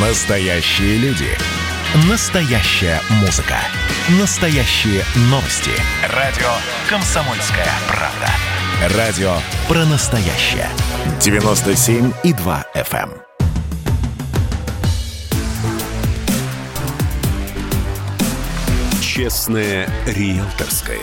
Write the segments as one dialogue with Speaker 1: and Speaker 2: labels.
Speaker 1: Настоящие люди. Настоящая музыка. Настоящие новости. Радио «Комсомольская правда». Радио про настоящее. 97,2 FM. эм. Честное риэлторское.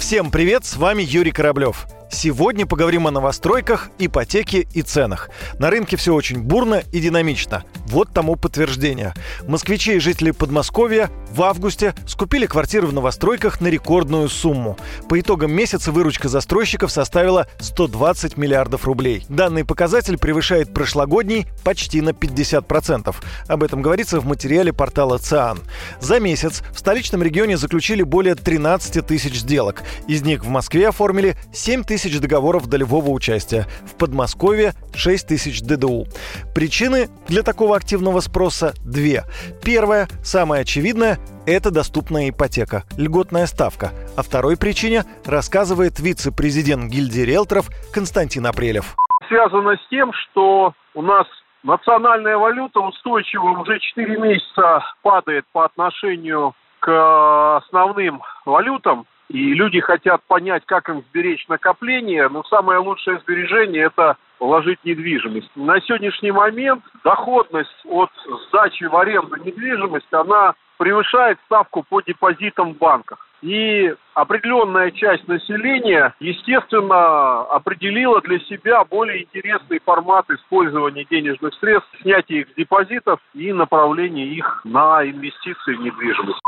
Speaker 2: Всем привет, с вами Юрий Кораблев. Сегодня поговорим о новостройках, ипотеке и ценах. На рынке все очень бурно и динамично. Вот тому подтверждение. Москвичи и жители Подмосковья в августе скупили квартиры в новостройках на рекордную сумму. По итогам месяца выручка застройщиков составила 120 миллиардов рублей. Данный показатель превышает прошлогодний почти на 50%. Об этом говорится в материале портала ЦИАН. За месяц в столичном регионе заключили более 13 тысяч сделок. Из них в Москве оформили 7 тысяч договоров долевого участия, в Подмосковье 6 тысяч ДДУ. Причины для такого активного спроса две. Первая, самая очевидная, это доступная ипотека, льготная ставка. О второй причине рассказывает вице-президент гильдии риэлторов Константин Апрелев.
Speaker 3: связано с тем, что у нас национальная валюта устойчиво уже 4 месяца падает по отношению к основным валютам. И люди хотят понять, как им сберечь накопление. Но самое лучшее сбережение – это вложить недвижимость. На сегодняшний момент доходность от сдачи в аренду недвижимости, она превышает ставку по депозитам в банках. И определенная часть населения, естественно, определила для себя более интересный формат использования денежных средств, снятия их с депозитов и направления их на инвестиции в недвижимость.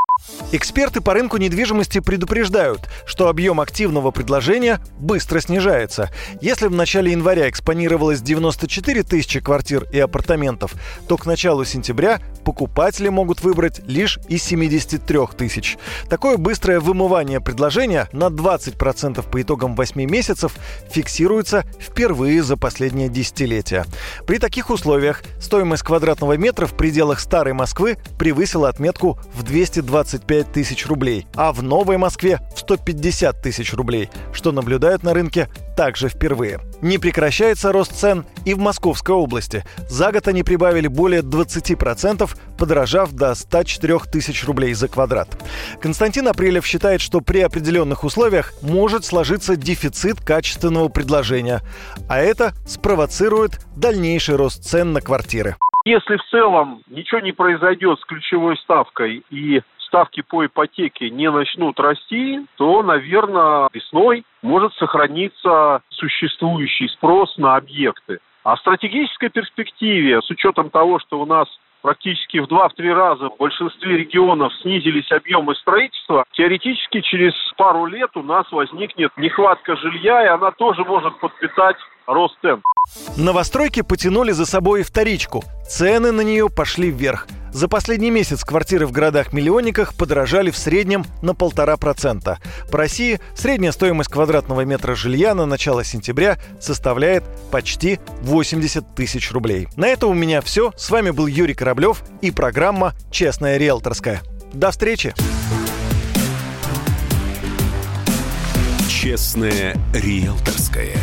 Speaker 2: Эксперты по рынку недвижимости предупреждают, что объем активного предложения быстро снижается. Если в начале января экспонировалось 94 тысячи квартир и апартаментов, то к началу сентября покупатели могут выбрать лишь из 73 тысяч. Такое быстрое вымывание предложения на 20% по итогам 8 месяцев фиксируется впервые за последнее десятилетие. При таких условиях стоимость квадратного метра в пределах старой Москвы превысила отметку в 225 тысяч рублей, а в Новой Москве в 150 тысяч рублей, что наблюдают на рынке также впервые. Не прекращается рост цен и в Московской области. За год они прибавили более 20%, подорожав до 104 тысяч рублей за квадрат. Константин Апрелев считает, что при определенных условиях может сложиться дефицит качественного предложения, а это спровоцирует дальнейший рост цен на квартиры.
Speaker 3: Если в целом ничего не произойдет с ключевой ставкой и ставки по ипотеке не начнут расти, то, наверное, весной может сохраниться существующий спрос на объекты. А в стратегической перспективе, с учетом того, что у нас практически в 2-3 раза в большинстве регионов снизились объемы строительства, теоретически через пару лет у нас возникнет нехватка жилья, и она тоже может подпитать рост цен.
Speaker 2: Новостройки потянули за собой вторичку. Цены на нее пошли вверх. За последний месяц квартиры в городах-миллионниках подорожали в среднем на полтора процента. По России средняя стоимость квадратного метра жилья на начало сентября составляет почти 80 тысяч рублей. На это у меня все. С вами был Юрий Кораблев и программа «Честная риэлторская». До встречи!
Speaker 1: Честное риэлторское.